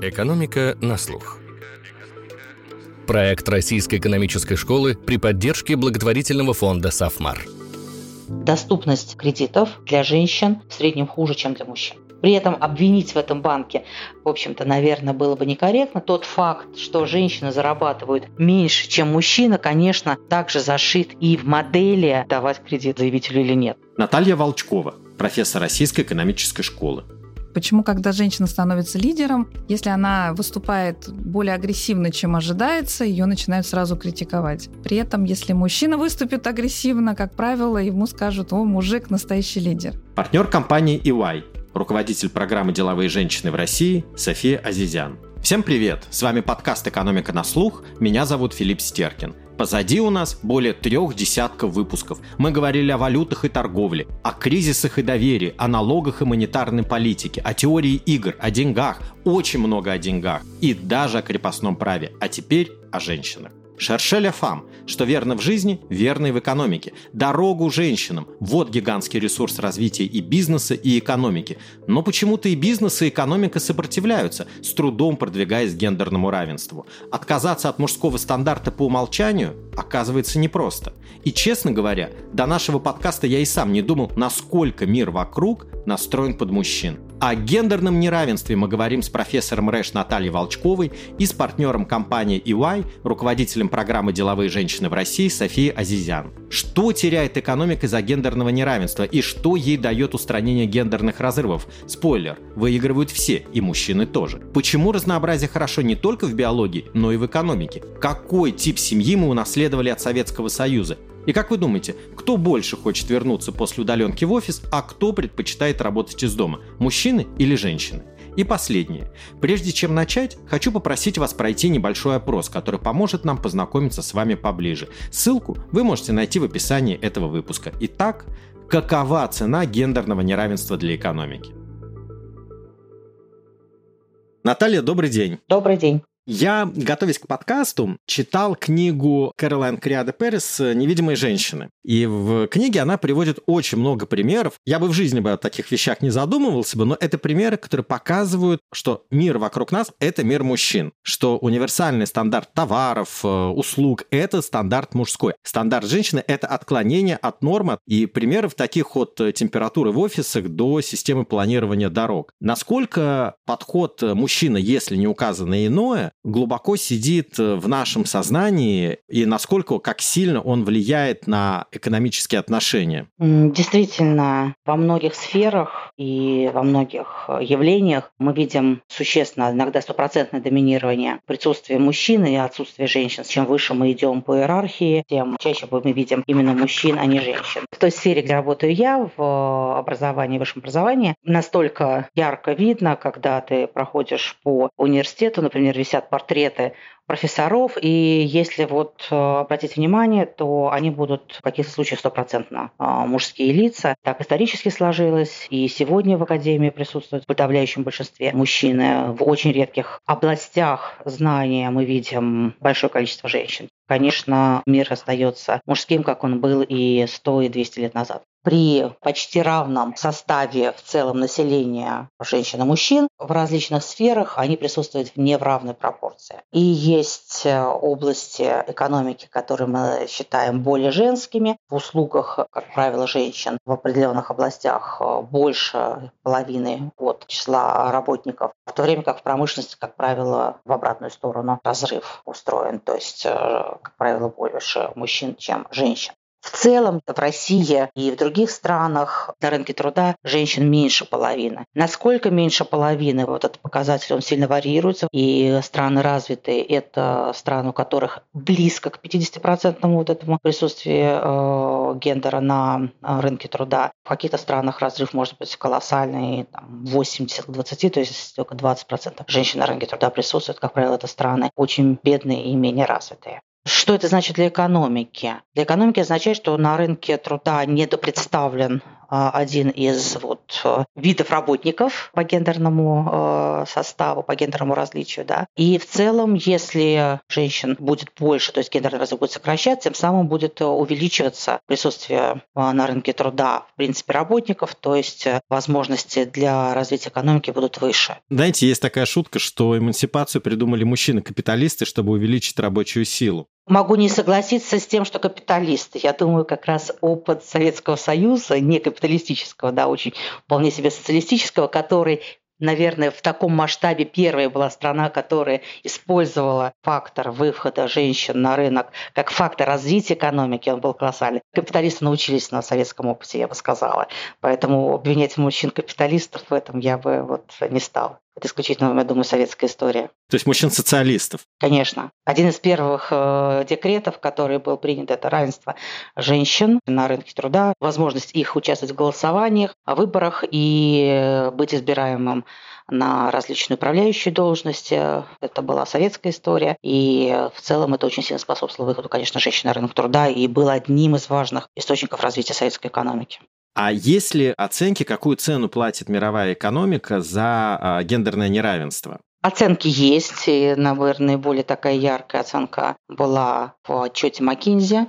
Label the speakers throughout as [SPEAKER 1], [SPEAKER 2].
[SPEAKER 1] Экономика на слух. Проект Российской экономической школы при поддержке благотворительного фонда «Сафмар».
[SPEAKER 2] Доступность кредитов для женщин в среднем хуже, чем для мужчин. При этом обвинить в этом банке, в общем-то, наверное, было бы некорректно. Тот факт, что женщины зарабатывают меньше, чем мужчина, конечно, также зашит и в модели давать кредит заявителю или нет.
[SPEAKER 3] Наталья Волчкова, профессор Российской экономической школы.
[SPEAKER 4] Почему, когда женщина становится лидером, если она выступает более агрессивно, чем ожидается, ее начинают сразу критиковать. При этом, если мужчина выступит агрессивно, как правило, ему скажут, о, мужик настоящий лидер.
[SPEAKER 3] Партнер компании EY, руководитель программы «Деловые женщины в России» София Азизян. Всем привет! С вами подкаст «Экономика на слух». Меня зовут Филипп Стеркин. Позади у нас более трех десятков выпусков. Мы говорили о валютах и торговле, о кризисах и доверии, о налогах и монетарной политике, о теории игр, о деньгах, очень много о деньгах и даже о крепостном праве. А теперь о женщинах. Шершеля фам, что верно в жизни, верно и в экономике. Дорогу женщинам – вот гигантский ресурс развития и бизнеса, и экономики. Но почему-то и бизнес, и экономика сопротивляются, с трудом продвигаясь к гендерному равенству. Отказаться от мужского стандарта по умолчанию оказывается непросто. И, честно говоря, до нашего подкаста я и сам не думал, насколько мир вокруг настроен под мужчин. О гендерном неравенстве мы говорим с профессором РЭШ Натальей Волчковой и с партнером компании EY, руководителем программы «Деловые женщины в России» Софией Азизян. Что теряет экономика из-за гендерного неравенства и что ей дает устранение гендерных разрывов? Спойлер, выигрывают все, и мужчины тоже. Почему разнообразие хорошо не только в биологии, но и в экономике? Какой тип семьи мы унаследовали от Советского Союза? И как вы думаете, кто больше хочет вернуться после удаленки в офис, а кто предпочитает работать из дома? Мужчины или женщины? И последнее. Прежде чем начать, хочу попросить вас пройти небольшой опрос, который поможет нам познакомиться с вами поближе. Ссылку вы можете найти в описании этого выпуска. Итак, какова цена гендерного неравенства для экономики? Наталья, добрый день.
[SPEAKER 2] Добрый день.
[SPEAKER 3] Я, готовясь к подкасту, читал книгу Кэролайн Криада Перес «Невидимые женщины». И в книге она приводит очень много примеров. Я бы в жизни бы о таких вещах не задумывался бы, но это примеры, которые показывают, что мир вокруг нас – это мир мужчин. Что универсальный стандарт товаров, э, услуг – это стандарт мужской. Стандарт женщины – это отклонение от нормы. И примеров таких от температуры в офисах до системы планирования дорог. Насколько подход мужчины, если не указано иное, глубоко сидит э, в нашем сознании и насколько, как сильно он влияет на экономические отношения?
[SPEAKER 2] Действительно, во многих сферах и во многих э, явлениях мы видим существенно, иногда стопроцентное доминирование присутствия мужчин и отсутствия женщин. Чем выше мы идем по иерархии, тем чаще мы видим именно мужчин, а не женщин. В той сфере, где работаю я, в образовании, высшем образовании, настолько ярко видно, когда ты проходишь по университету, например, висят портреты профессоров, и если вот э, обратить внимание, то они будут в каких-то случаях стопроцентно э, мужские лица. Так исторически сложилось, и сегодня в Академии присутствуют в подавляющем большинстве мужчины. В очень редких областях знания мы видим большое количество женщин. Конечно, мир остается мужским, как он был и 100, и 200 лет назад при почти равном составе в целом населения женщин и мужчин в различных сферах они присутствуют не в равной пропорции. И есть э, области экономики, которые мы считаем более женскими. В услугах, как правило, женщин в определенных областях э, больше половины от числа работников, в то время как в промышленности, как правило, в обратную сторону разрыв устроен. То есть, э, как правило, больше мужчин, чем женщин. В целом в России и в других странах на рынке труда женщин меньше половины. Насколько меньше половины, вот этот показатель, он сильно варьируется. И страны развитые – это страны, у которых близко к 50% вот этому присутствию э, гендера на э, рынке труда. В каких-то странах разрыв может быть колоссальный, там, 80 к 20, то есть только 20% женщин на рынке труда присутствуют. Как правило, это страны очень бедные и менее развитые. Что это значит для экономики? Для экономики означает, что на рынке труда недопредставлен а, один из вот э, видов работников по гендерному э, составу, по гендерному различию. Да. И в целом, если женщин будет больше, то есть гендерный разрыв будет сокращаться, тем самым будет э, увеличиваться присутствие на рынке труда, в принципе, работников, то есть возможности для развития экономики будут выше.
[SPEAKER 3] Знаете, есть такая шутка, что эмансипацию придумали мужчины-капиталисты, чтобы увеличить рабочую силу.
[SPEAKER 2] Могу не согласиться с тем, что капиталисты. Я думаю, как раз опыт Советского Союза, не капиталистического, да, очень вполне себе социалистического, который наверное, в таком масштабе первая была страна, которая использовала фактор выхода женщин на рынок как фактор развития экономики. Он был колоссальный. Капиталисты научились на советском опыте, я бы сказала. Поэтому обвинять мужчин-капиталистов в этом я бы вот не стала. Это исключительно, я думаю, советская история.
[SPEAKER 3] То есть мужчин-социалистов?
[SPEAKER 2] Конечно. Один из первых э, декретов, который был принят, это равенство женщин на рынке труда, возможность их участвовать в голосованиях, о выборах и быть избираемым на различные управляющие должности. Это была советская история. И в целом это очень сильно способствовало выходу, конечно, женщин на рынок труда и было одним из важных источников развития советской экономики.
[SPEAKER 3] А есть ли оценки, какую цену платит мировая экономика за а, гендерное неравенство?
[SPEAKER 2] Оценки есть, и, наверное, более такая яркая оценка была в отчете Маккинзи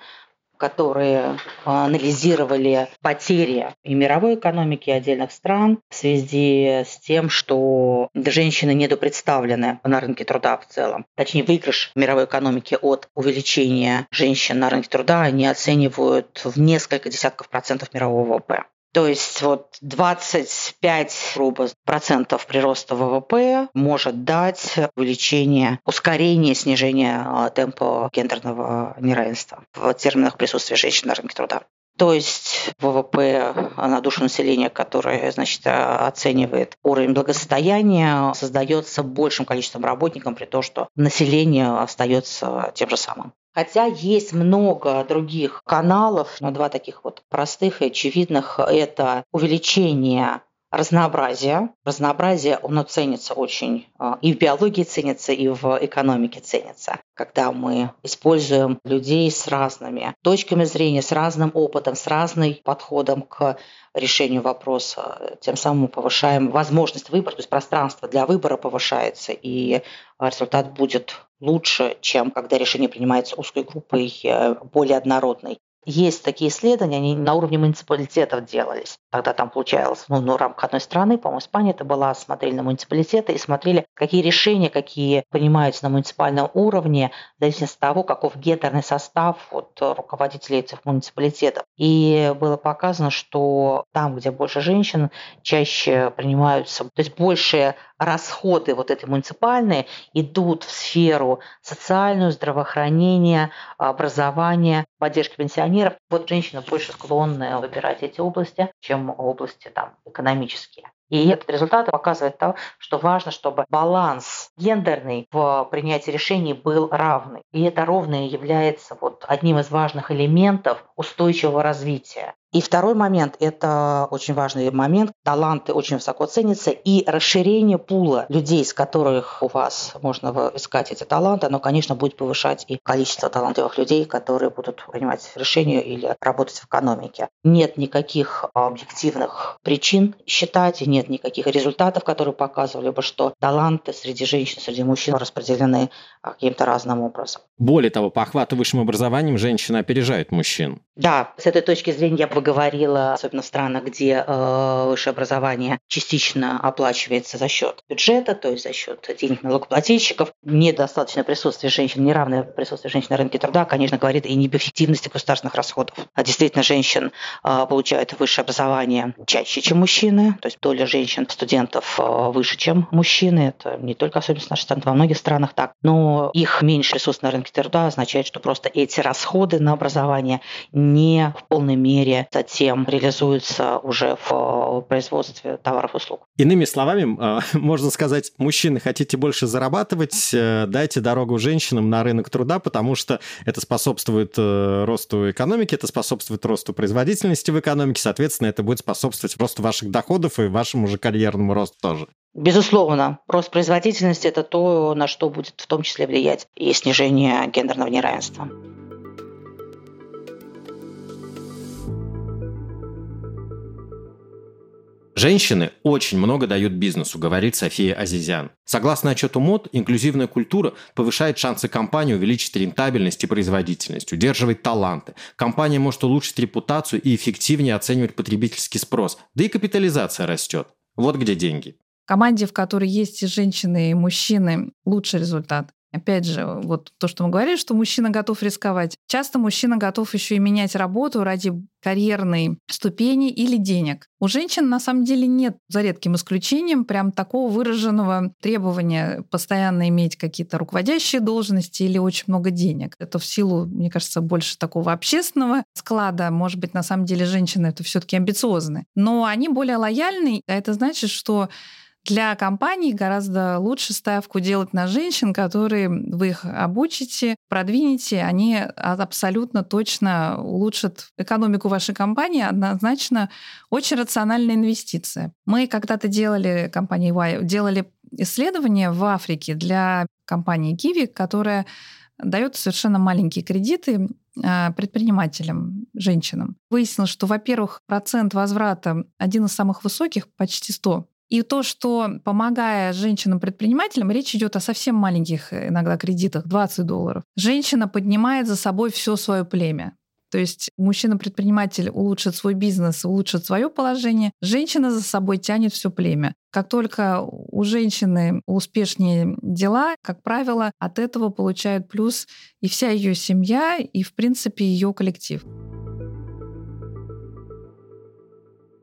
[SPEAKER 2] которые а, анализировали потери и мировой экономики и отдельных стран в связи с тем, что женщины недопредставлены на рынке труда в целом. Точнее, выигрыш мировой экономики от увеличения женщин на рынке труда они оценивают в несколько десятков процентов мирового ВВП. То есть вот 25 грубо, процентов прироста ВВП может дать увеличение, ускорение снижения а, темпа гендерного неравенства в терминах присутствия женщин на рынке труда. То есть ВВП на душу населения, которое значит, оценивает уровень благосостояния, создается большим количеством работников, при том, что население остается тем же самым. Хотя есть много других каналов, но два таких вот простых и очевидных – это увеличение разнообразия. Разнообразие, оно ценится очень а, и в биологии ценится, и в экономике ценится. Когда мы используем людей с разными точками зрения, с разным опытом, с разным подходом к решению вопроса, тем самым мы повышаем возможность выбора, то есть пространство для выбора повышается, и результат будет лучше, чем когда решение принимается узкой группой, э, более однородной. Есть такие исследования, они на уровне муниципалитетов делались. Тогда там получалось, ну, ну, рамках одной страны, по-моему, Испания это была, смотрели на муниципалитеты и смотрели, какие решения, какие принимаются на муниципальном уровне, в зависимости от того, каков гендерный состав вот, руководителей этих муниципалитетов. И было показано, что там, где больше женщин, чаще принимаются, то есть больше расходы вот эти муниципальные идут в сферу социальную, здравоохранения, образования, поддержки пенсионеров. Вот женщины больше склонны выбирать эти области, чем области там, экономические. И этот результат показывает то, что важно, чтобы баланс гендерный в принятии решений был равный. И это ровное является вот одним из важных элементов устойчивого развития. И второй момент, это очень важный момент, таланты очень высоко ценятся, и расширение пула людей, с которых у вас можно искать эти таланты, оно, конечно, будет повышать и количество талантливых людей, которые будут принимать решения или работать в экономике. Нет никаких объективных причин считать, и нет никаких результатов, которые показывали бы, что таланты среди женщин, среди мужчин распределены каким-то разным образом.
[SPEAKER 3] Более того, по охвату высшим образованием женщины опережают мужчин.
[SPEAKER 2] Да, с этой точки зрения я бы говорила, особенно в странах, где э, высшее образование частично оплачивается за счет бюджета, то есть за счет денег налогоплательщиков, недостаточное присутствие женщин, неравное присутствие женщин на рынке труда, конечно, говорит и не эффективности государственных расходов. А действительно, женщин э, получают высшее образование чаще, чем мужчины, то есть доля женщин-студентов э, выше, чем мужчины. Это не только особенность нашей страны, во многих странах так. Но их меньше присутствие на рынке труда означает, что просто эти расходы на образование не в полной мере затем реализуются уже в производстве товаров и услуг.
[SPEAKER 3] Иными словами, э, можно сказать, мужчины, хотите больше зарабатывать, э, дайте дорогу женщинам на рынок труда, потому что это способствует э, росту экономики, это способствует росту производительности в экономике, соответственно, это будет способствовать росту ваших доходов и вашему вашему же карьерному росту тоже?
[SPEAKER 2] Безусловно, рост производительности – это то, на что будет в том числе влиять и снижение гендерного неравенства.
[SPEAKER 3] Женщины очень много дают бизнесу, говорит София Азизян. Согласно отчету МОД, инклюзивная культура повышает шансы компании увеличить рентабельность и производительность, удерживать таланты. Компания может улучшить репутацию и эффективнее оценивать потребительский спрос. Да и капитализация растет. Вот где деньги.
[SPEAKER 4] Команде, в которой есть и женщины, и мужчины, лучший результат. Опять же, вот то, что мы говорили, что мужчина готов рисковать. Часто мужчина готов еще и менять работу ради карьерной ступени или денег. У женщин на самом деле нет, за редким исключением, прям такого выраженного требования постоянно иметь какие-то руководящие должности или очень много денег. Это в силу, мне кажется, больше такого общественного склада. Может быть, на самом деле женщины это все-таки амбициозны. Но они более лояльны, а это значит, что для компаний гораздо лучше ставку делать на женщин, которые вы их обучите, продвинете, они абсолютно точно улучшат экономику вашей компании, однозначно очень рациональная инвестиция. Мы когда-то делали, компания Y, делали исследование в Африке для компании Kiwi, которая дает совершенно маленькие кредиты а, предпринимателям, женщинам. Выяснилось, что, во-первых, процент возврата один из самых высоких, почти 100 и то, что помогая женщинам-предпринимателям, речь идет о совсем маленьких э, иногда кредитах, 20 долларов. Женщина поднимает за собой все свое племя. То есть мужчина-предприниматель улучшит свой бизнес, улучшит свое положение, женщина за собой тянет все племя. Как только у женщины успешнее дела, как правило, от этого получают плюс и вся ее семья, и, в принципе, ее коллектив.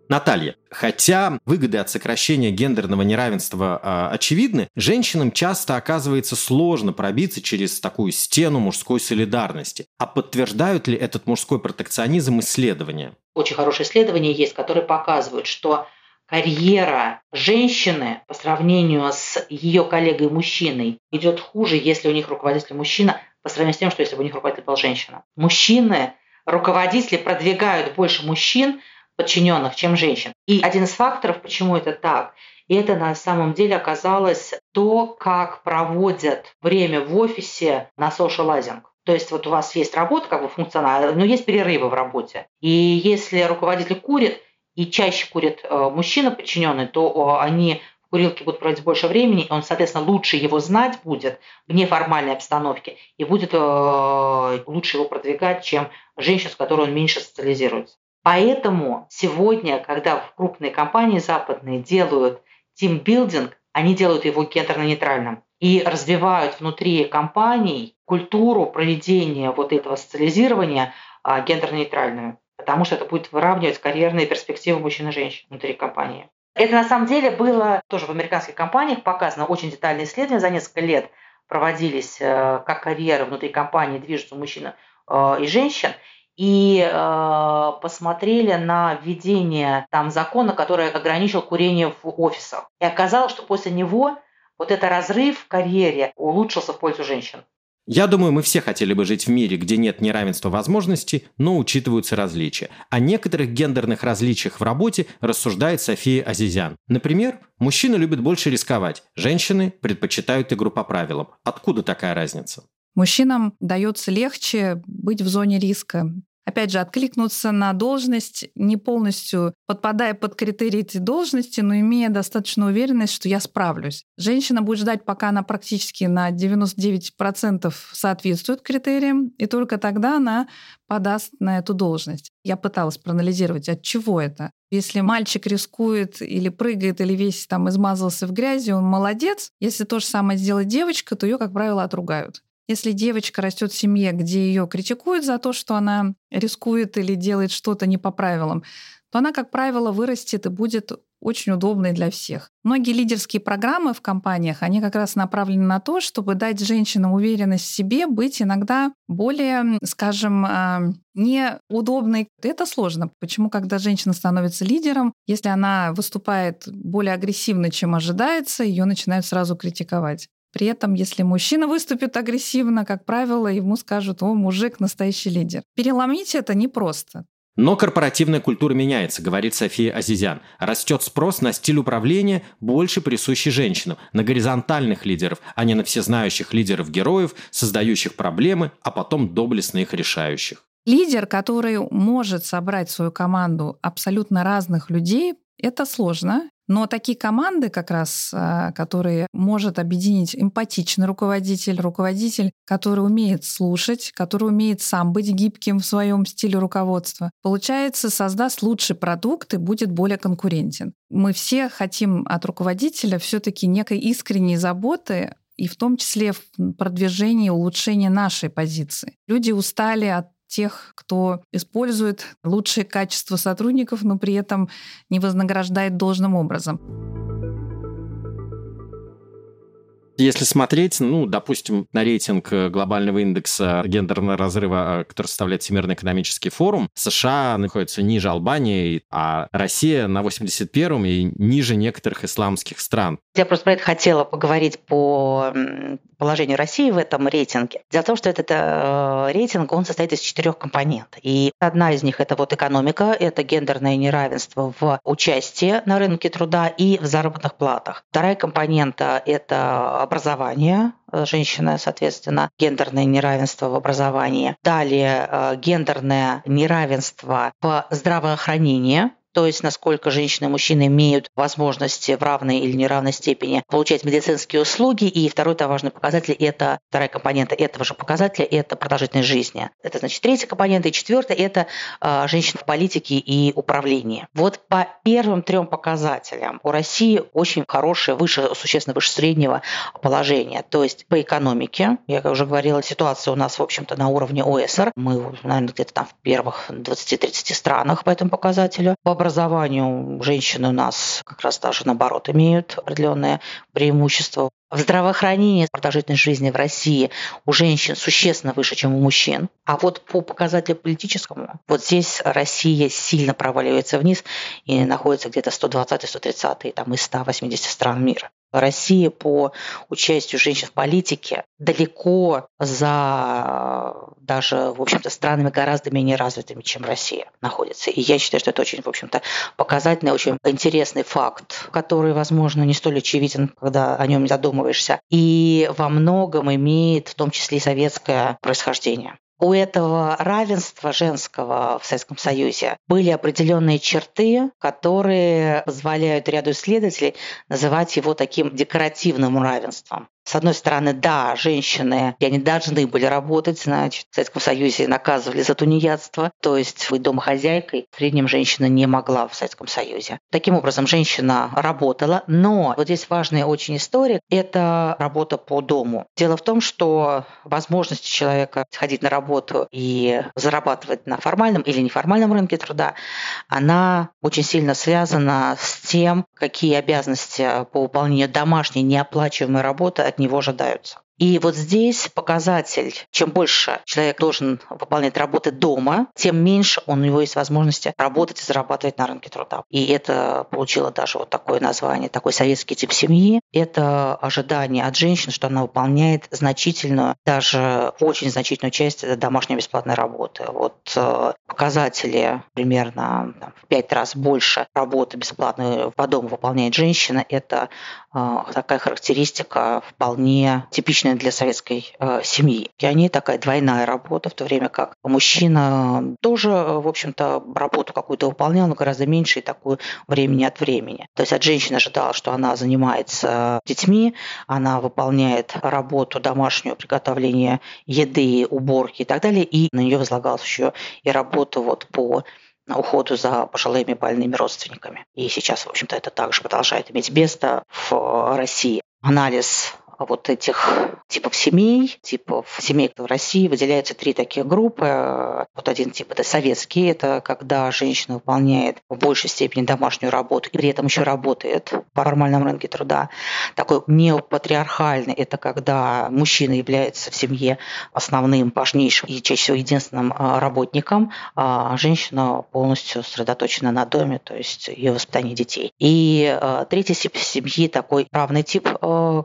[SPEAKER 3] Наталья, хотя выгоды от сокращения гендерного неравенства э, очевидны, женщинам часто оказывается сложно пробиться через такую стену мужской солидарности. А подтверждают ли этот мужской протекционизм исследования?
[SPEAKER 2] Очень хорошие исследования есть, которые показывают, что карьера женщины по сравнению с ее коллегой-мужчиной идет хуже, если у них руководитель мужчина, по сравнению с тем, что если бы у них руководитель был женщина. Мужчины, руководители продвигают больше мужчин, подчиненных, чем женщин. И один из факторов, почему это так, и это на самом деле оказалось то, как проводят время в офисе на социалайзинг. То есть вот у вас есть работа как бы функциональная, но есть перерывы в работе. И если руководитель курит, и чаще курит э, мужчина подчиненный, то они в курилке будут проводить больше времени, и он, соответственно, лучше его знать будет в неформальной обстановке и будет э, лучше его продвигать, чем женщина, с которой он меньше социализируется. Поэтому сегодня, когда в крупные компании западные делают тимбилдинг, они делают его гендерно-нейтральным и развивают внутри компаний культуру проведения вот этого социализирования а, гендерно-нейтральную, потому что это будет выравнивать карьерные перспективы мужчин и женщин внутри компании. Это на самом деле было тоже в американских компаниях показано очень детальное исследование за несколько лет проводились, э, как карьеры внутри компании движутся у мужчин э, и женщин и э, посмотрели на введение там закона, который ограничил курение в офисах. И оказалось, что после него вот этот разрыв в карьере улучшился в пользу женщин.
[SPEAKER 3] Я думаю, мы все хотели бы жить в мире, где нет неравенства возможностей, но учитываются различия. О некоторых гендерных различиях в работе рассуждает София Азизян. Например, мужчины любят больше рисковать, женщины предпочитают игру по правилам. Откуда такая разница?
[SPEAKER 4] Мужчинам дается легче быть в зоне риска, опять же, откликнуться на должность, не полностью подпадая под критерии этой должности, но имея достаточно уверенность, что я справлюсь. Женщина будет ждать, пока она практически на 99% соответствует критериям, и только тогда она подаст на эту должность. Я пыталась проанализировать, от чего это. Если мальчик рискует или прыгает, или весь там измазался в грязи, он молодец. Если то же самое сделает девочка, то ее, как правило, отругают. Если девочка растет в семье, где ее критикуют за то, что она рискует или делает что-то не по правилам, то она, как правило, вырастет и будет очень удобной для всех. Многие лидерские программы в компаниях, они как раз направлены на то, чтобы дать женщинам уверенность в себе, быть иногда более, скажем, а, неудобной. Это сложно. Почему, когда женщина становится лидером, если она выступает более агрессивно, чем ожидается, ее начинают сразу критиковать. При этом, если мужчина выступит агрессивно, как правило, ему скажут, о, мужик настоящий лидер. Переломить это непросто.
[SPEAKER 3] Но корпоративная культура меняется, говорит София Азизян. Растет спрос на стиль управления, больше присущий женщинам, на горизонтальных лидеров, а не на всезнающих лидеров-героев, создающих проблемы, а потом доблестно их решающих.
[SPEAKER 4] Лидер, который может собрать свою команду абсолютно разных людей, это сложно, но такие команды как раз, а, которые может объединить эмпатичный руководитель, руководитель, который умеет слушать, который умеет сам быть гибким в своем стиле руководства, получается, создаст лучший продукт и будет более конкурентен. Мы все хотим от руководителя все-таки некой искренней заботы и в том числе в продвижении улучшения нашей позиции. Люди устали от тех, кто использует лучшие качества сотрудников, но при этом не вознаграждает должным образом.
[SPEAKER 3] Если смотреть, ну, допустим, на рейтинг э, глобального индекса гендерного разрыва, э, который составляет Всемирный экономический форум, США находится ниже Албании, а Россия на 81-м и ниже некоторых исламских стран.
[SPEAKER 2] Я просто про это хотела поговорить по положению России в этом рейтинге. Дело в том, что этот э, рейтинг, он состоит из четырех компонентов. И одна из них – это вот экономика, это гендерное неравенство в участии на рынке труда и в заработных платах. Вторая компонента – это образование, э, женщина, соответственно, гендерное неравенство в образовании. Далее э, гендерное неравенство в здравоохранении, то есть насколько женщины и мужчины имеют возможности в равной или неравной степени получать медицинские услуги. И второй это важный показатель, это вторая компонента этого же показателя, это продолжительность жизни. Это значит третий компонент. И четвертый – это э, женщины в политике и управлении. Вот по первым трем показателям у России очень хорошее, выше, существенно выше среднего положение. То есть по экономике, я уже говорила, ситуация у нас, в общем-то, на уровне ОСР. Мы, наверное, где-то там в первых 20-30 странах по этому показателю. По образованию женщины у нас как раз даже наоборот имеют определенное преимущество. В здравоохранении продолжительность жизни в России у женщин существенно выше, чем у мужчин. А вот по показателю политическому, вот здесь Россия сильно проваливается вниз и находится где-то 120-130 там, из 180 стран мира. Россия по участию женщин в политике далеко за даже, в общем-то, странами гораздо менее развитыми, чем Россия находится. И я считаю, что это очень, в общем-то, показательный, очень интересный факт, который, возможно, не столь очевиден, когда о нем задумываешься, и во многом имеет в том числе и советское происхождение у этого равенства женского в Советском Союзе были определенные черты, которые позволяют ряду исследователей называть его таким декоративным равенством. С одной стороны, да, женщины, они должны были работать, значит, в Советском Союзе наказывали за тунеядство, то есть быть домохозяйкой в среднем женщина не могла в Советском Союзе. Таким образом, женщина работала, но вот здесь важная очень история – это работа по дому. Дело в том, что возможность человека ходить на работу и зарабатывать на формальном или неформальном рынке труда, она очень сильно связана с тем, какие обязанности по выполнению домашней неоплачиваемой работы от него ожидаются. И вот здесь показатель, чем больше человек должен выполнять работы дома, тем меньше у него есть возможности работать и зарабатывать на рынке труда. И это получило даже вот такое название, такой советский тип семьи. Это ожидание от женщины, что она выполняет значительную, даже очень значительную часть домашней бесплатной работы. Вот э, показатели примерно там, в пять раз больше работы бесплатной по дому выполняет женщина. Это такая характеристика вполне типичная типичная для советской э, семьи. И они такая двойная работа, в то время как мужчина тоже, в общем-то, работу какую-то выполнял, но гораздо меньше и такую времени от времени. То есть от женщины ожидала, что она занимается детьми, она выполняет работу домашнюю, приготовление еды, уборки и так далее, и на нее возлагалась еще и работа вот по уходу за пожилыми больными родственниками. И сейчас, в общем-то, это также продолжает иметь место в России. Анализ вот этих типов семей, типов семей в России выделяются три таких группы. Вот один тип – это советский, это когда женщина выполняет в большей степени домашнюю работу и при этом еще работает по нормальном рынке труда. Такой неопатриархальный – это когда мужчина является в семье основным, важнейшим и чаще всего единственным а, работником, а женщина полностью сосредоточена на доме, то есть ее воспитание детей. И а, третий тип семьи – такой равный тип,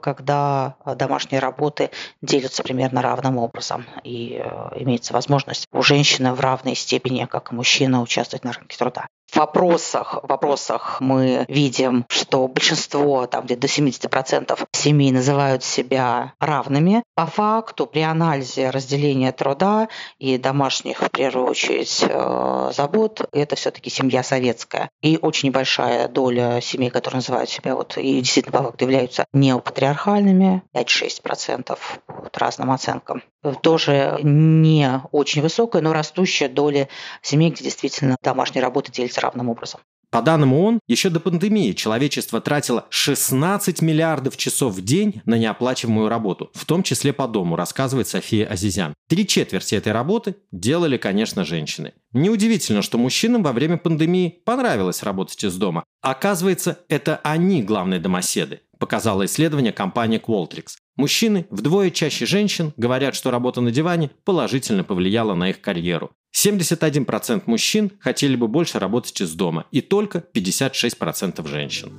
[SPEAKER 2] когда домашней работы делятся примерно равным образом. И имеется возможность у женщины в равной степени, как и мужчина, участвовать на рынке труда вопросах, вопросах мы видим, что большинство, там где-то до 70% семей называют себя равными. По факту при анализе разделения труда и домашних, в первую очередь, э, забот, это все-таки семья советская. И очень небольшая доля семей, которые называют себя вот, и действительно по факту являются неопатриархальными, 5-6% по разным оценкам. Тоже не очень высокая, но растущая доля семей, где действительно домашняя работа делится равным образом.
[SPEAKER 3] По данным ООН, еще до пандемии человечество тратило 16 миллиардов часов в день на неоплачиваемую работу, в том числе по дому, рассказывает София Азизян. Три четверти этой работы делали, конечно, женщины. Неудивительно, что мужчинам во время пандемии понравилось работать из дома. Оказывается, это они главные домоседы, показало исследование компании Qualtrics. Мужчины вдвое чаще женщин говорят, что работа на диване положительно повлияла на их карьеру. 71% мужчин хотели бы больше работать из дома и только 56% женщин.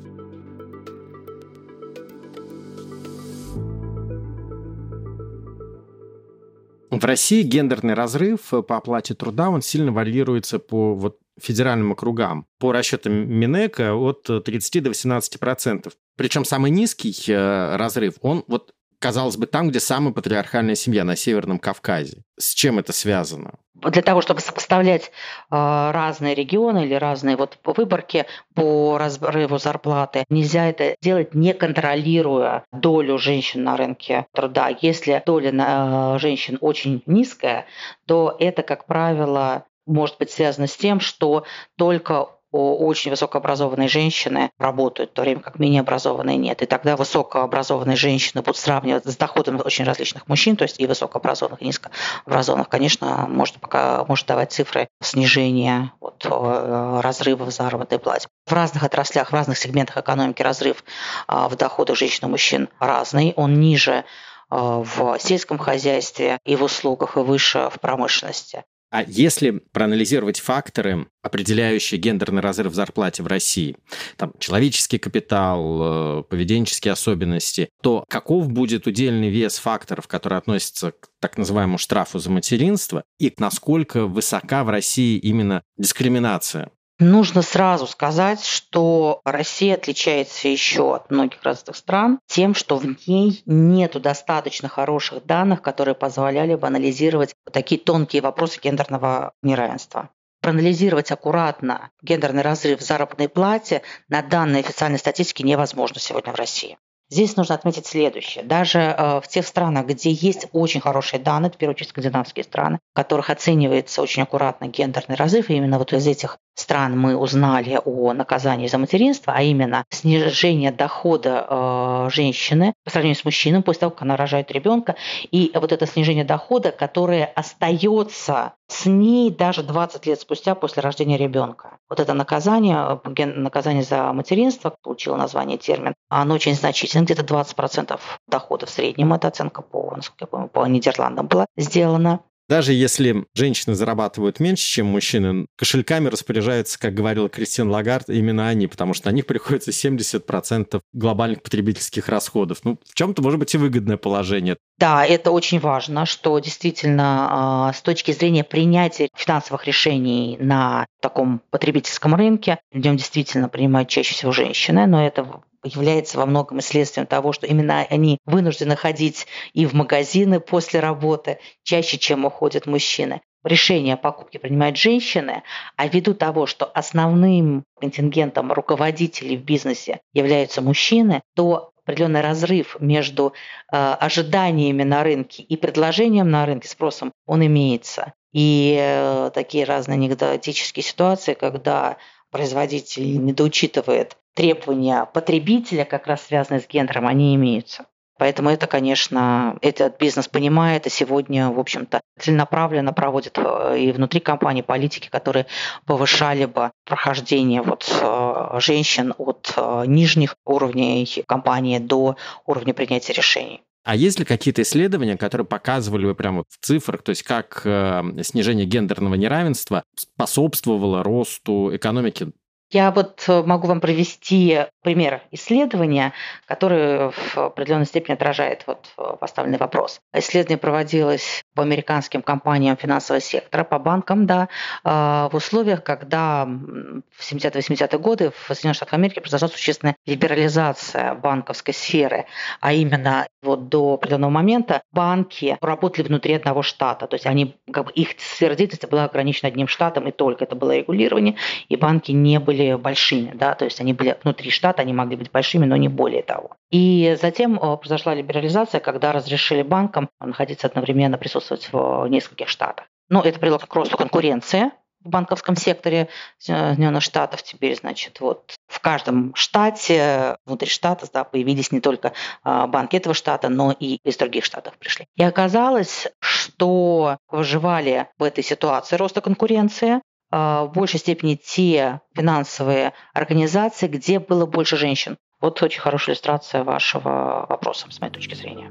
[SPEAKER 3] В России гендерный разрыв по оплате труда, он сильно варьируется по вот федеральным округам. По расчетам Минэка от 30 до 18 процентов. Причем самый низкий э, разрыв, он вот казалось бы, там, где самая патриархальная семья, на Северном Кавказе. С чем это связано?
[SPEAKER 2] Для того, чтобы сопоставлять э, разные регионы или разные вот выборки по разрыву зарплаты, нельзя это делать, не контролируя долю женщин на рынке труда. Если доля э, женщин очень низкая, то это, как правило, может быть связано с тем, что только очень высокообразованные женщины работают, в то время как менее образованные нет. И тогда высокообразованные женщины будут сравнивать с доходом очень различных мужчин, то есть и высокообразованных, и низкообразованных, конечно, может, пока, может давать цифры снижения вот, э, разрыва в заработной плате. В разных отраслях, в разных сегментах экономики разрыв а, в доходах женщин и мужчин разный. Он ниже а, в сельском хозяйстве и в услугах, и выше в промышленности.
[SPEAKER 3] А если проанализировать факторы, определяющие гендерный разрыв в зарплате в России, там человеческий капитал, э, поведенческие особенности, то каков будет удельный вес факторов, которые относятся к так называемому штрафу за материнство, и насколько высока в России именно дискриминация
[SPEAKER 2] Нужно сразу сказать, что Россия отличается еще от многих разных стран тем, что в ней нет достаточно хороших данных, которые позволяли бы анализировать такие тонкие вопросы гендерного неравенства проанализировать аккуратно гендерный разрыв в заработной плате на данной официальной статистике невозможно сегодня в России. Здесь нужно отметить следующее. Даже э, в тех странах, где есть очень хорошие данные, в первую очередь скандинавские страны, в которых оценивается очень аккуратно гендерный разрыв, и именно вот из этих стран мы узнали о наказании за материнство, а именно снижение дохода э, женщины по сравнению с мужчиной после того, как она рожает ребенка, и вот это снижение дохода, которое остается с ней даже 20 лет спустя после рождения ребенка. Вот это наказание, наказание за материнство, получило название термин, оно очень значительно, где-то 20% дохода в среднем, эта оценка по, насколько я помню, по Нидерландам была сделана.
[SPEAKER 3] Даже если женщины зарабатывают меньше, чем мужчины, кошельками распоряжаются, как говорила Кристин Лагард, именно они, потому что на них приходится 70% глобальных потребительских расходов. Ну, в чем-то, может быть, и выгодное положение.
[SPEAKER 2] Да, это очень важно, что действительно а, с точки зрения принятия финансовых решений на таком потребительском рынке, в нем действительно принимают чаще всего женщины, но это является во многом следствием того, что именно они вынуждены ходить и в магазины после работы чаще, чем уходят мужчины. Решение о покупке принимают женщины, а ввиду того, что основным контингентом руководителей в бизнесе являются мужчины, то определенный разрыв между э, ожиданиями на рынке и предложением на рынке, спросом, он имеется. И э, такие разные анекдотические ситуации, когда производитель недоучитывает требования потребителя, как раз связанные с гендером, они имеются. Поэтому это, конечно, этот бизнес понимает и сегодня, в общем-то, целенаправленно проводит э, и внутри компании политики, которые повышали бы прохождение вот э, женщин от э, нижних уровней компании до уровня принятия решений.
[SPEAKER 3] А есть ли какие-то исследования, которые показывали бы прямо в цифрах, то есть как снижение гендерного неравенства способствовало росту экономики
[SPEAKER 2] Я вот э, могу вам провести пример исследования, который в определенной степени отражает вот э, поставленный вопрос. Исследование проводилось по американским компаниям финансового сектора, по банкам, да, э, в условиях, когда в 70-80-е годы в Соединенных Штатах Америки произошла существенная либерализация банковской сферы, а именно вот до определенного момента банки работали внутри одного штата, то есть они, как бы их сфера деятельности была ограничена одним штатом, и только это было регулирование, и банки не были были большими, да, то есть они были внутри штата, они могли быть большими, но не более того. И затем э, произошла либерализация, когда разрешили банкам находиться одновременно, присутствовать в нескольких штатах. Но это привело к росту конкуренции в банковском секторе Соединенных Штатов. Теперь, значит, вот в каждом штате, внутри штата, да, появились не только э, банки этого штата, но и из других штатов пришли. И оказалось, что выживали в этой ситуации роста конкуренции в большей степени те финансовые организации, где было больше женщин. Вот очень хорошая иллюстрация вашего вопроса, с моей точки зрения.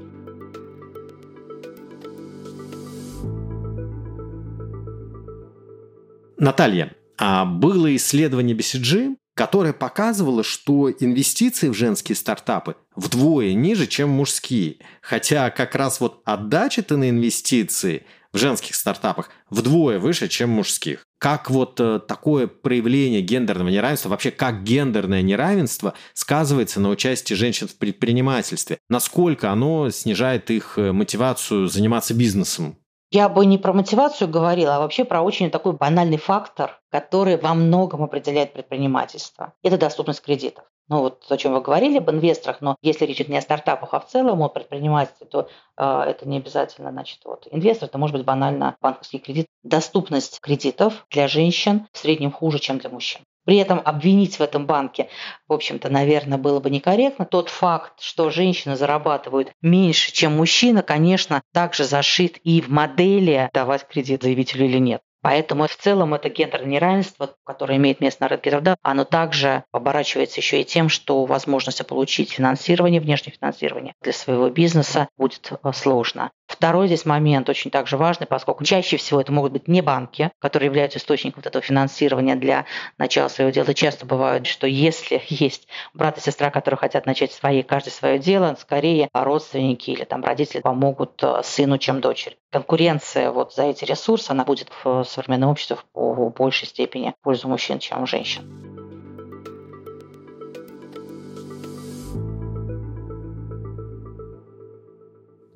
[SPEAKER 3] Наталья, а было исследование BCG, которое показывало, что инвестиции в женские стартапы вдвое ниже, чем мужские. Хотя как раз вот отдача-то на инвестиции в женских стартапах вдвое выше, чем мужских. Как вот э, такое проявление гендерного неравенства, вообще как гендерное неравенство сказывается на участии женщин в предпринимательстве? Насколько оно снижает их э, мотивацию заниматься бизнесом?
[SPEAKER 2] Я бы не про мотивацию говорила, а вообще про очень такой банальный фактор, который во многом определяет предпринимательство. Это доступность кредитов. Ну вот о чем вы говорили об инвесторах, но если речь не о стартапах, а в целом о предпринимательстве, то э, это не обязательно, значит, вот инвестор, это может быть банально банковский кредит. Доступность кредитов для женщин в среднем хуже, чем для мужчин. При этом обвинить в этом банке, в общем-то, наверное, было бы некорректно. Тот факт, что женщины зарабатывают меньше, чем мужчина, конечно, также зашит и в модели давать кредит заявителю или нет. Поэтому в целом это гендерное неравенство, которое имеет место на рынке труда, оно также оборачивается еще и тем, что возможность получить финансирование, внешнее финансирование для своего бизнеса будет э, сложно. Второй здесь момент очень также важный, поскольку чаще всего это могут быть не банки, которые являются источником вот этого финансирования для начала своего дела. Часто бывает, что если есть брат и сестра, которые хотят начать свои, каждый свое дело, скорее родственники или там родители помогут э, сыну, чем дочери. Конкуренция вот за эти ресурсы, она будет в современном обществе в большей степени в пользу мужчин, чем женщин.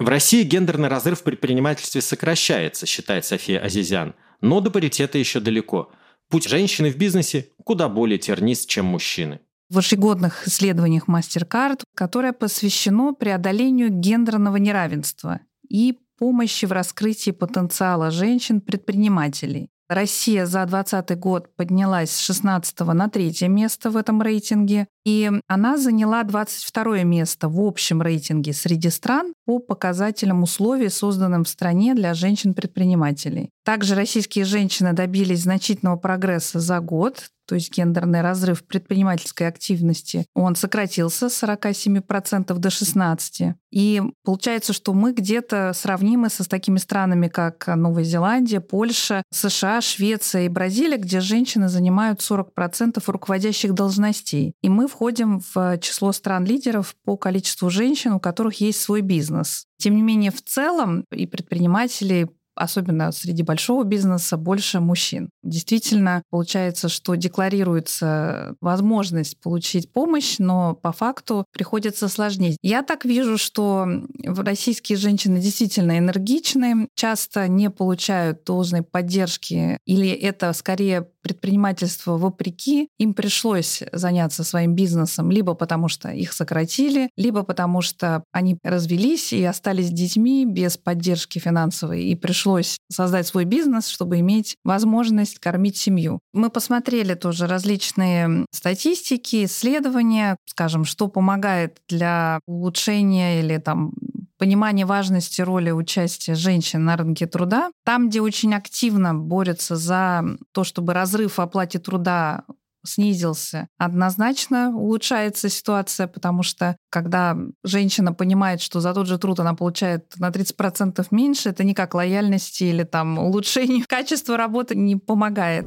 [SPEAKER 3] В России гендерный разрыв в предпринимательстве сокращается, считает София Азизян, но до паритета еще далеко. Путь женщины в бизнесе куда более тернист, чем мужчины
[SPEAKER 4] в ежегодных исследованиях MasterCard, которое посвящено преодолению гендерного неравенства и помощи в раскрытии потенциала женщин-предпринимателей. Россия за 2020 год поднялась с 16 на 3 место в этом рейтинге, и она заняла 22 место в общем рейтинге среди стран по показателям условий, созданным в стране для женщин-предпринимателей. Также российские женщины добились значительного прогресса за год, то есть гендерный разрыв предпринимательской активности, он сократился с 47% до 16%. И получается, что мы где-то сравнимы со с такими странами, как Новая Зеландия, Польша, США, Швеция и Бразилия, где женщины занимают 40% руководящих должностей. И мы входим в число стран-лидеров по количеству женщин, у которых есть свой бизнес. Тем не менее, в целом и предприниматели особенно среди большого бизнеса, больше мужчин. Действительно, получается, что декларируется возможность получить помощь, но по факту приходится сложнее. Я так вижу, что российские женщины действительно энергичны, часто не получают должной поддержки, или это скорее предпринимательство вопреки, им пришлось заняться своим бизнесом либо потому, что их сократили, либо потому, что они развелись и остались детьми без поддержки финансовой, и пришлось создать свой бизнес, чтобы иметь возможность кормить семью. Мы посмотрели тоже различные статистики, исследования, скажем, что помогает для улучшения или там понимание важности роли участия женщин на рынке труда. Там, где очень активно борются за то, чтобы разрыв в оплате труда снизился. Однозначно улучшается ситуация, потому что когда женщина понимает, что за тот же труд она получает на 30% меньше, это никак лояльности или там улучшению качества работы не помогает.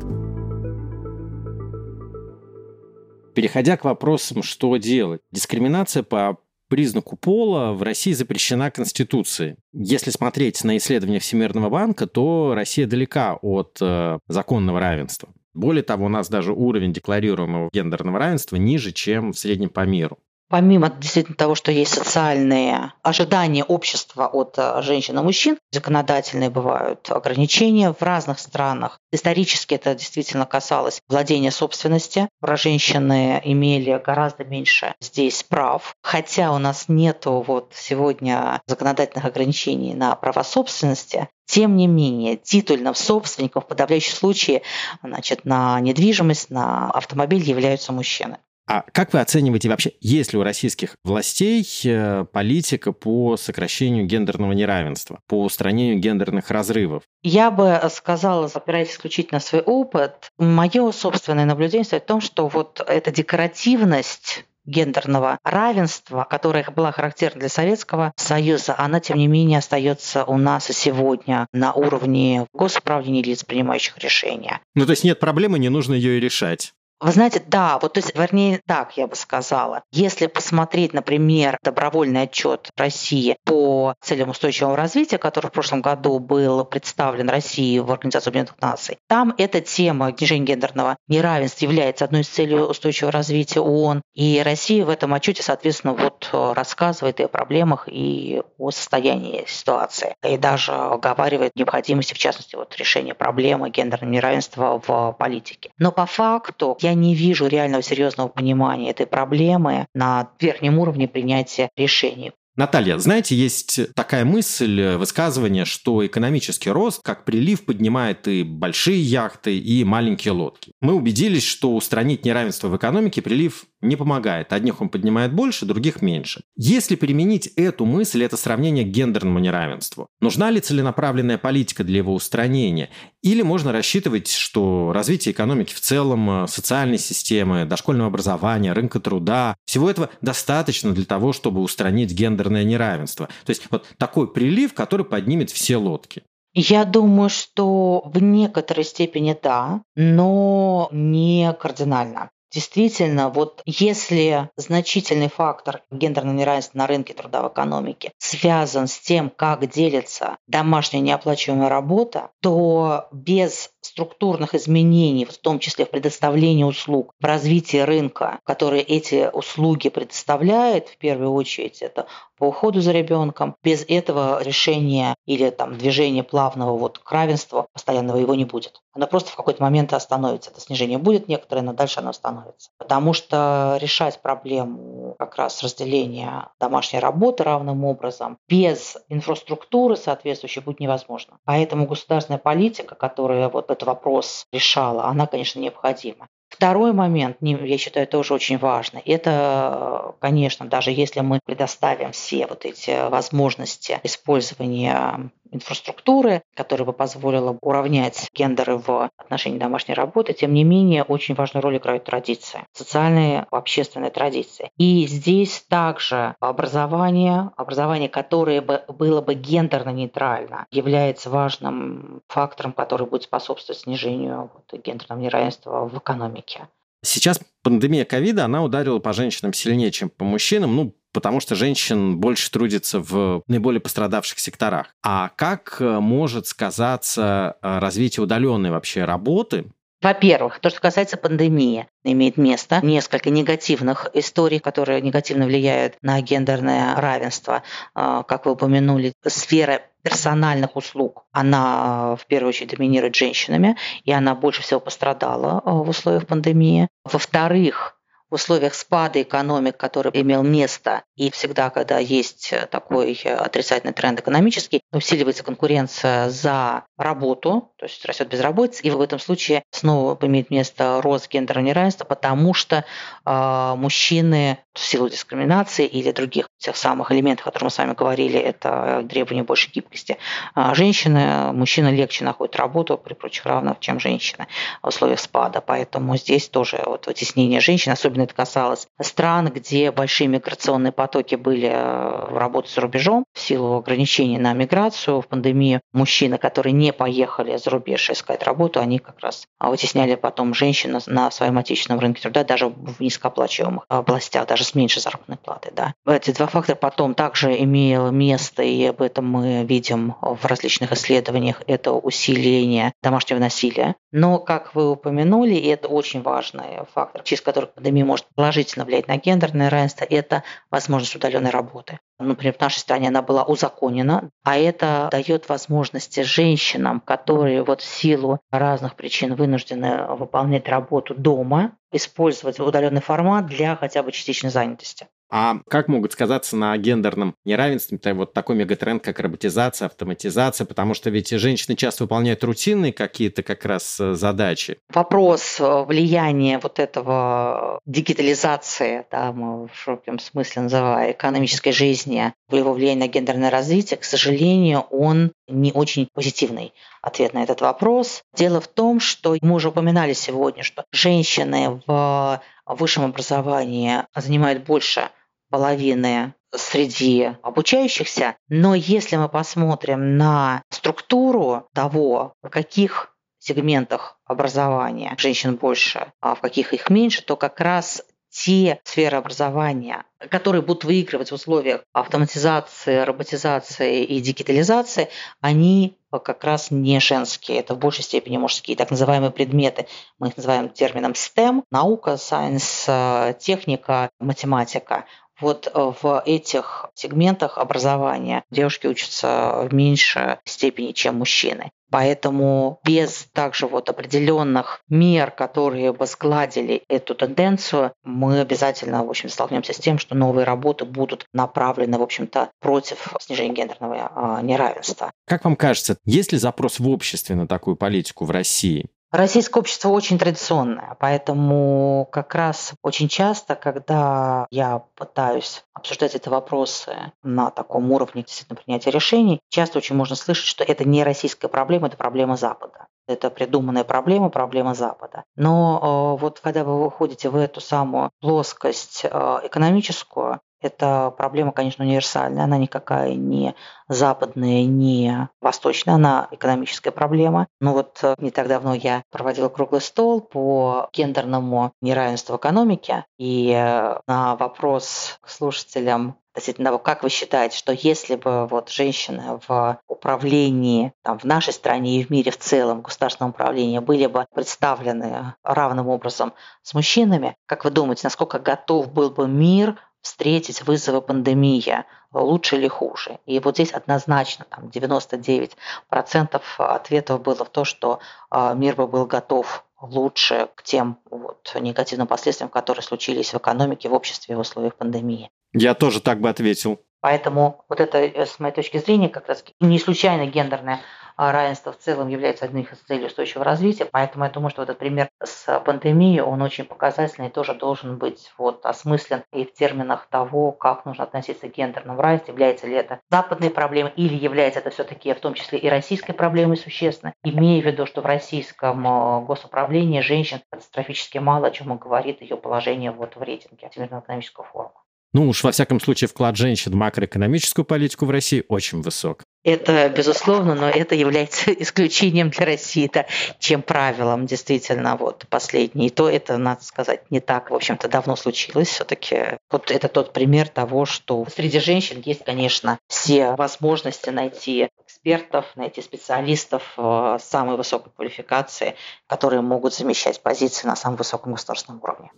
[SPEAKER 3] Переходя к вопросам, что делать. Дискриминация по признаку пола в России запрещена Конституцией. Если смотреть на исследования Всемирного банка, то Россия далека от э, законного равенства. Более того, у нас даже уровень декларируемого гендерного равенства ниже, чем в среднем по миру.
[SPEAKER 2] Помимо действительно того, что есть социальные ожидания общества от э, женщин и мужчин, законодательные бывают ограничения в разных странах. Исторически это действительно касалось владения собственности. Про женщины имели гораздо меньше здесь прав. Хотя у нас нету вот сегодня законодательных ограничений на права собственности, тем не менее, титульных собственников в подавляющем случае значит, на недвижимость, на автомобиль являются мужчины.
[SPEAKER 3] А как вы оцениваете вообще, есть ли у российских властей э, политика по сокращению гендерного неравенства, по устранению гендерных разрывов?
[SPEAKER 2] Я бы сказала, опираясь исключительно на свой опыт, мое собственное наблюдение стоит в том, что вот эта декоративность гендерного равенства, которая была характерна для Советского Союза, она, тем не менее, остается у нас и сегодня на уровне госуправления лиц, принимающих решения.
[SPEAKER 3] Ну, то есть нет проблемы, не нужно ее и решать.
[SPEAKER 2] Вы знаете, да, вот то есть, вернее, так я бы сказала. Если посмотреть, например, добровольный отчет России по целям устойчивого развития, который в прошлом году был представлен России в Организацию Объединенных Наций, там эта тема снижения гендерного неравенства является одной из целей устойчивого развития ООН. И Россия в этом отчете, соответственно, вот рассказывает и о проблемах, и о состоянии ситуации. И даже оговаривает необходимости, в частности, вот решения проблемы гендерного неравенства в политике. Но по факту я я не вижу реального серьезного понимания этой проблемы на верхнем уровне принятия решений.
[SPEAKER 3] Наталья, знаете, есть такая мысль, высказывание, что экономический рост, как прилив, поднимает и большие яхты, и маленькие лодки. Мы убедились, что устранить неравенство в экономике прилив не помогает. Одних он поднимает больше, других меньше. Если применить эту мысль, это сравнение к гендерному неравенству, нужна ли целенаправленная политика для его устранения? Или можно рассчитывать, что развитие экономики в целом, социальной системы, дошкольного образования, рынка труда, всего этого достаточно для того, чтобы устранить гендерное неравенство? То есть вот такой прилив, который поднимет все лодки.
[SPEAKER 2] Я думаю, что в некоторой степени да, но не кардинально. Действительно, вот если значительный фактор гендерного неравенства на рынке труда в экономике связан с тем, как делится домашняя неоплачиваемая работа, то без структурных изменений, в том числе в предоставлении услуг, в развитии рынка, которые эти услуги предоставляет, в первую очередь это по уходу за ребенком. Без этого решения или там движения плавного вот к равенству постоянного его не будет. Оно просто в какой-то момент остановится. Это снижение будет некоторое, но дальше оно остановится. Потому что решать проблему как раз разделения домашней работы равным образом без инфраструктуры соответствующей будет невозможно. Поэтому государственная политика, которая вот этот вопрос решала, она, конечно, необходима. Второй момент, я считаю, тоже очень важно. Это, конечно, даже если мы предоставим все вот эти возможности использования инфраструктуры, которая бы позволила уравнять гендеры в отношении домашней работы, тем не менее очень важную роль играют традиции, социальные, общественные традиции. И здесь также образование, образование, которое бы, было бы гендерно нейтрально, является важным фактором, который будет способствовать снижению вот, гендерного неравенства в экономике.
[SPEAKER 3] Сейчас пандемия ковида, она ударила по женщинам сильнее, чем по мужчинам. Ну, потому что женщин больше трудится в наиболее пострадавших секторах. А как э, может сказаться э, развитие удаленной вообще работы
[SPEAKER 2] во-первых, то, что касается пандемии, имеет место несколько негативных историй, которые негативно влияют на гендерное равенство. Э, как вы упомянули, сфера персональных услуг, она в первую очередь доминирует женщинами, и она больше всего пострадала в условиях пандемии. Во-вторых, в условиях спада экономик, который имел место, и всегда, когда есть такой отрицательный тренд экономический, усиливается конкуренция за работу, то есть растет безработица, и в этом случае снова имеет место рост гендерного неравенства, потому что э, мужчины в силу дискриминации или других тех самых элементов, о которых мы с вами говорили, это требование большей гибкости. А женщины, мужчины легче находят работу при прочих равных, чем женщины в условиях спада. Поэтому здесь тоже вот вытеснение женщин, особенно особенно это касалось стран, где большие миграционные потоки были в работе за рубежом в силу ограничений на миграцию в пандемию. Мужчины, которые не поехали за рубеж искать работу, они как раз вытесняли потом женщин на своем отечественном рынке труда, даже в низкооплачиваемых областях, даже с меньшей заработной платой. Да. Эти два фактора потом также имело место, и об этом мы видим в различных исследованиях, это усиление домашнего насилия. Но, как вы упомянули, и это очень важный фактор, через который пандемия может положительно влиять на гендерное равенство, это возможность удаленной работы. Например, в нашей стране она была узаконена, а это дает возможности женщинам, которые вот в силу разных причин вынуждены выполнять работу дома, использовать удаленный формат для хотя бы частичной занятости.
[SPEAKER 3] А как могут сказаться на гендерном неравенстве вот такой мегатренд, как роботизация, автоматизация? Потому что ведь женщины часто выполняют рутинные какие-то как раз э, задачи.
[SPEAKER 2] Вопрос э, влияния вот этого дигитализации, да, мы в широком смысле называя, экономической жизни, его влияние на гендерное развитие, к сожалению, он не очень позитивный ответ на этот вопрос. Дело в том, что мы уже упоминали сегодня, что женщины в высшем образовании занимают больше половины среди обучающихся, но если мы посмотрим на структуру того, в каких сегментах образования женщин больше, а в каких их меньше, то как раз те сферы образования, которые будут выигрывать в условиях автоматизации, роботизации и дигитализации, они как раз не женские, это в большей степени мужские, так называемые предметы. Мы их называем термином STEM, наука, science, техника, математика. Вот э, в этих сегментах образования девушки учатся в меньшей степени, чем мужчины. Поэтому без также вот определенных мер, которые бы сгладили эту тенденцию, мы обязательно, в общем, столкнемся с тем, что новые работы будут направлены, в общем-то, против снижения гендерного а, неравенства.
[SPEAKER 3] Как вам кажется, есть ли запрос в обществе на такую политику в России?
[SPEAKER 2] Российское общество очень традиционное, поэтому как раз очень часто, когда я пытаюсь обсуждать эти вопросы на таком уровне действительно принятия решений, часто очень можно слышать, что это не российская проблема, это проблема Запада. Это придуманная проблема, проблема Запада. Но э, вот когда вы выходите в эту самую плоскость э, экономическую, эта проблема, конечно, универсальная, она никакая не западная, не восточная, она экономическая проблема. Но вот э, не так давно я проводила круглый стол по гендерному неравенству в экономике, и э, на вопрос к слушателям относительно того, как вы считаете, что если бы вот женщины в управлении там, в нашей стране и в мире в целом, в государственном управлении, были бы представлены равным образом с мужчинами, как вы думаете, насколько готов был бы мир встретить вызовы пандемии, лучше или хуже. И вот здесь однозначно там 99% ответов было в то, что а, мир бы был готов лучше к тем вот негативным последствиям, которые случились в экономике, в обществе в условиях пандемии.
[SPEAKER 3] Я тоже так бы ответил.
[SPEAKER 2] Поэтому вот это, э, с моей точки зрения, как раз не случайно гендерное а равенство в целом является одной из целей устойчивого развития. Поэтому я думаю, что этот пример с пандемией, он очень показательный и тоже должен быть вот осмыслен и в терминах того, как нужно относиться к гендерному равенству, является ли это западной проблемой или является это все-таки в том числе и российской проблемой существенно, имея в виду, что в российском э, госуправлении женщин катастрофически мало, о чем говорит ее положение вот в рейтинге Всемирного экономического форума.
[SPEAKER 3] Ну уж, во всяком случае, вклад женщин в макроэкономическую политику в России очень высок.
[SPEAKER 2] Это безусловно, но это является исключением для России, это чем правилом, действительно, вот последний. И то это, надо сказать, не так, в общем-то, давно случилось все-таки. Вот это тот пример того, что среди женщин есть, конечно, все возможности найти экспертов, найти специалистов э, самой высокой квалификации, которые могут замещать позиции на самом высоком государственном уровне.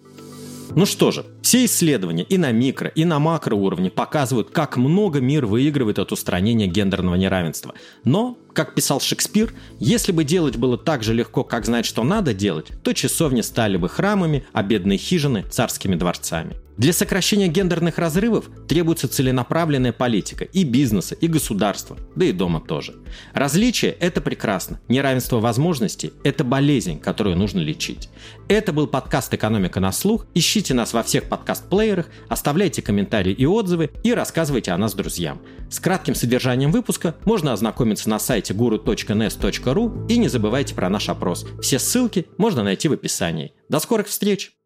[SPEAKER 3] Ну что же, все исследования и на микро, и на макро уровне показывают, как много мир выигрывает от устранения гендерного неравенства. Но как писал Шекспир, если бы делать было так же легко, как знать, что надо делать, то часовни стали бы храмами, а бедные хижины – царскими дворцами. Для сокращения гендерных разрывов требуется целенаправленная политика и бизнеса, и государства, да и дома тоже. Различие – это прекрасно. Неравенство возможностей – это болезнь, которую нужно лечить. Это был подкаст «Экономика на слух». Ищите нас во всех подкаст-плеерах, оставляйте комментарии и отзывы и рассказывайте о нас друзьям. С кратким содержанием выпуска можно ознакомиться на сайте сайте guru.nes.ru и не забывайте про наш опрос. Все ссылки можно найти в описании. До скорых встреч!